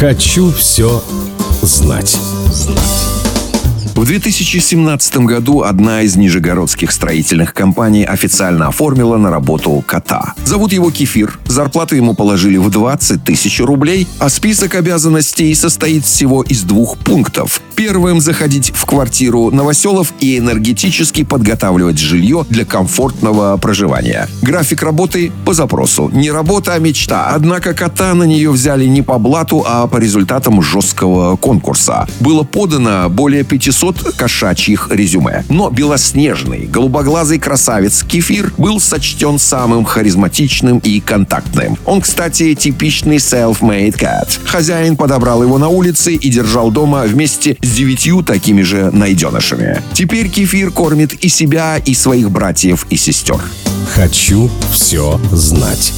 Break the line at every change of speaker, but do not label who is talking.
Хочу все знать.
В 2017 году одна из нижегородских строительных компаний официально оформила на работу кота. Зовут его Кефир, зарплату ему положили в 20 тысяч рублей, а список обязанностей состоит всего из двух пунктов. Первым заходить в квартиру новоселов и энергетически подготавливать жилье для комфортного проживания. График работы по запросу. Не работа, а мечта. Однако кота на нее взяли не по блату, а по результатам жесткого конкурса. Было подано более 500 кошачьих резюме. Но белоснежный, голубоглазый красавец Кефир был сочтен самым харизматичным и контактным. Он, кстати, типичный self-made cat. Хозяин подобрал его на улице и держал дома вместе с девятью такими же найденышами. Теперь Кефир кормит и себя, и своих братьев и сестер.
Хочу все знать.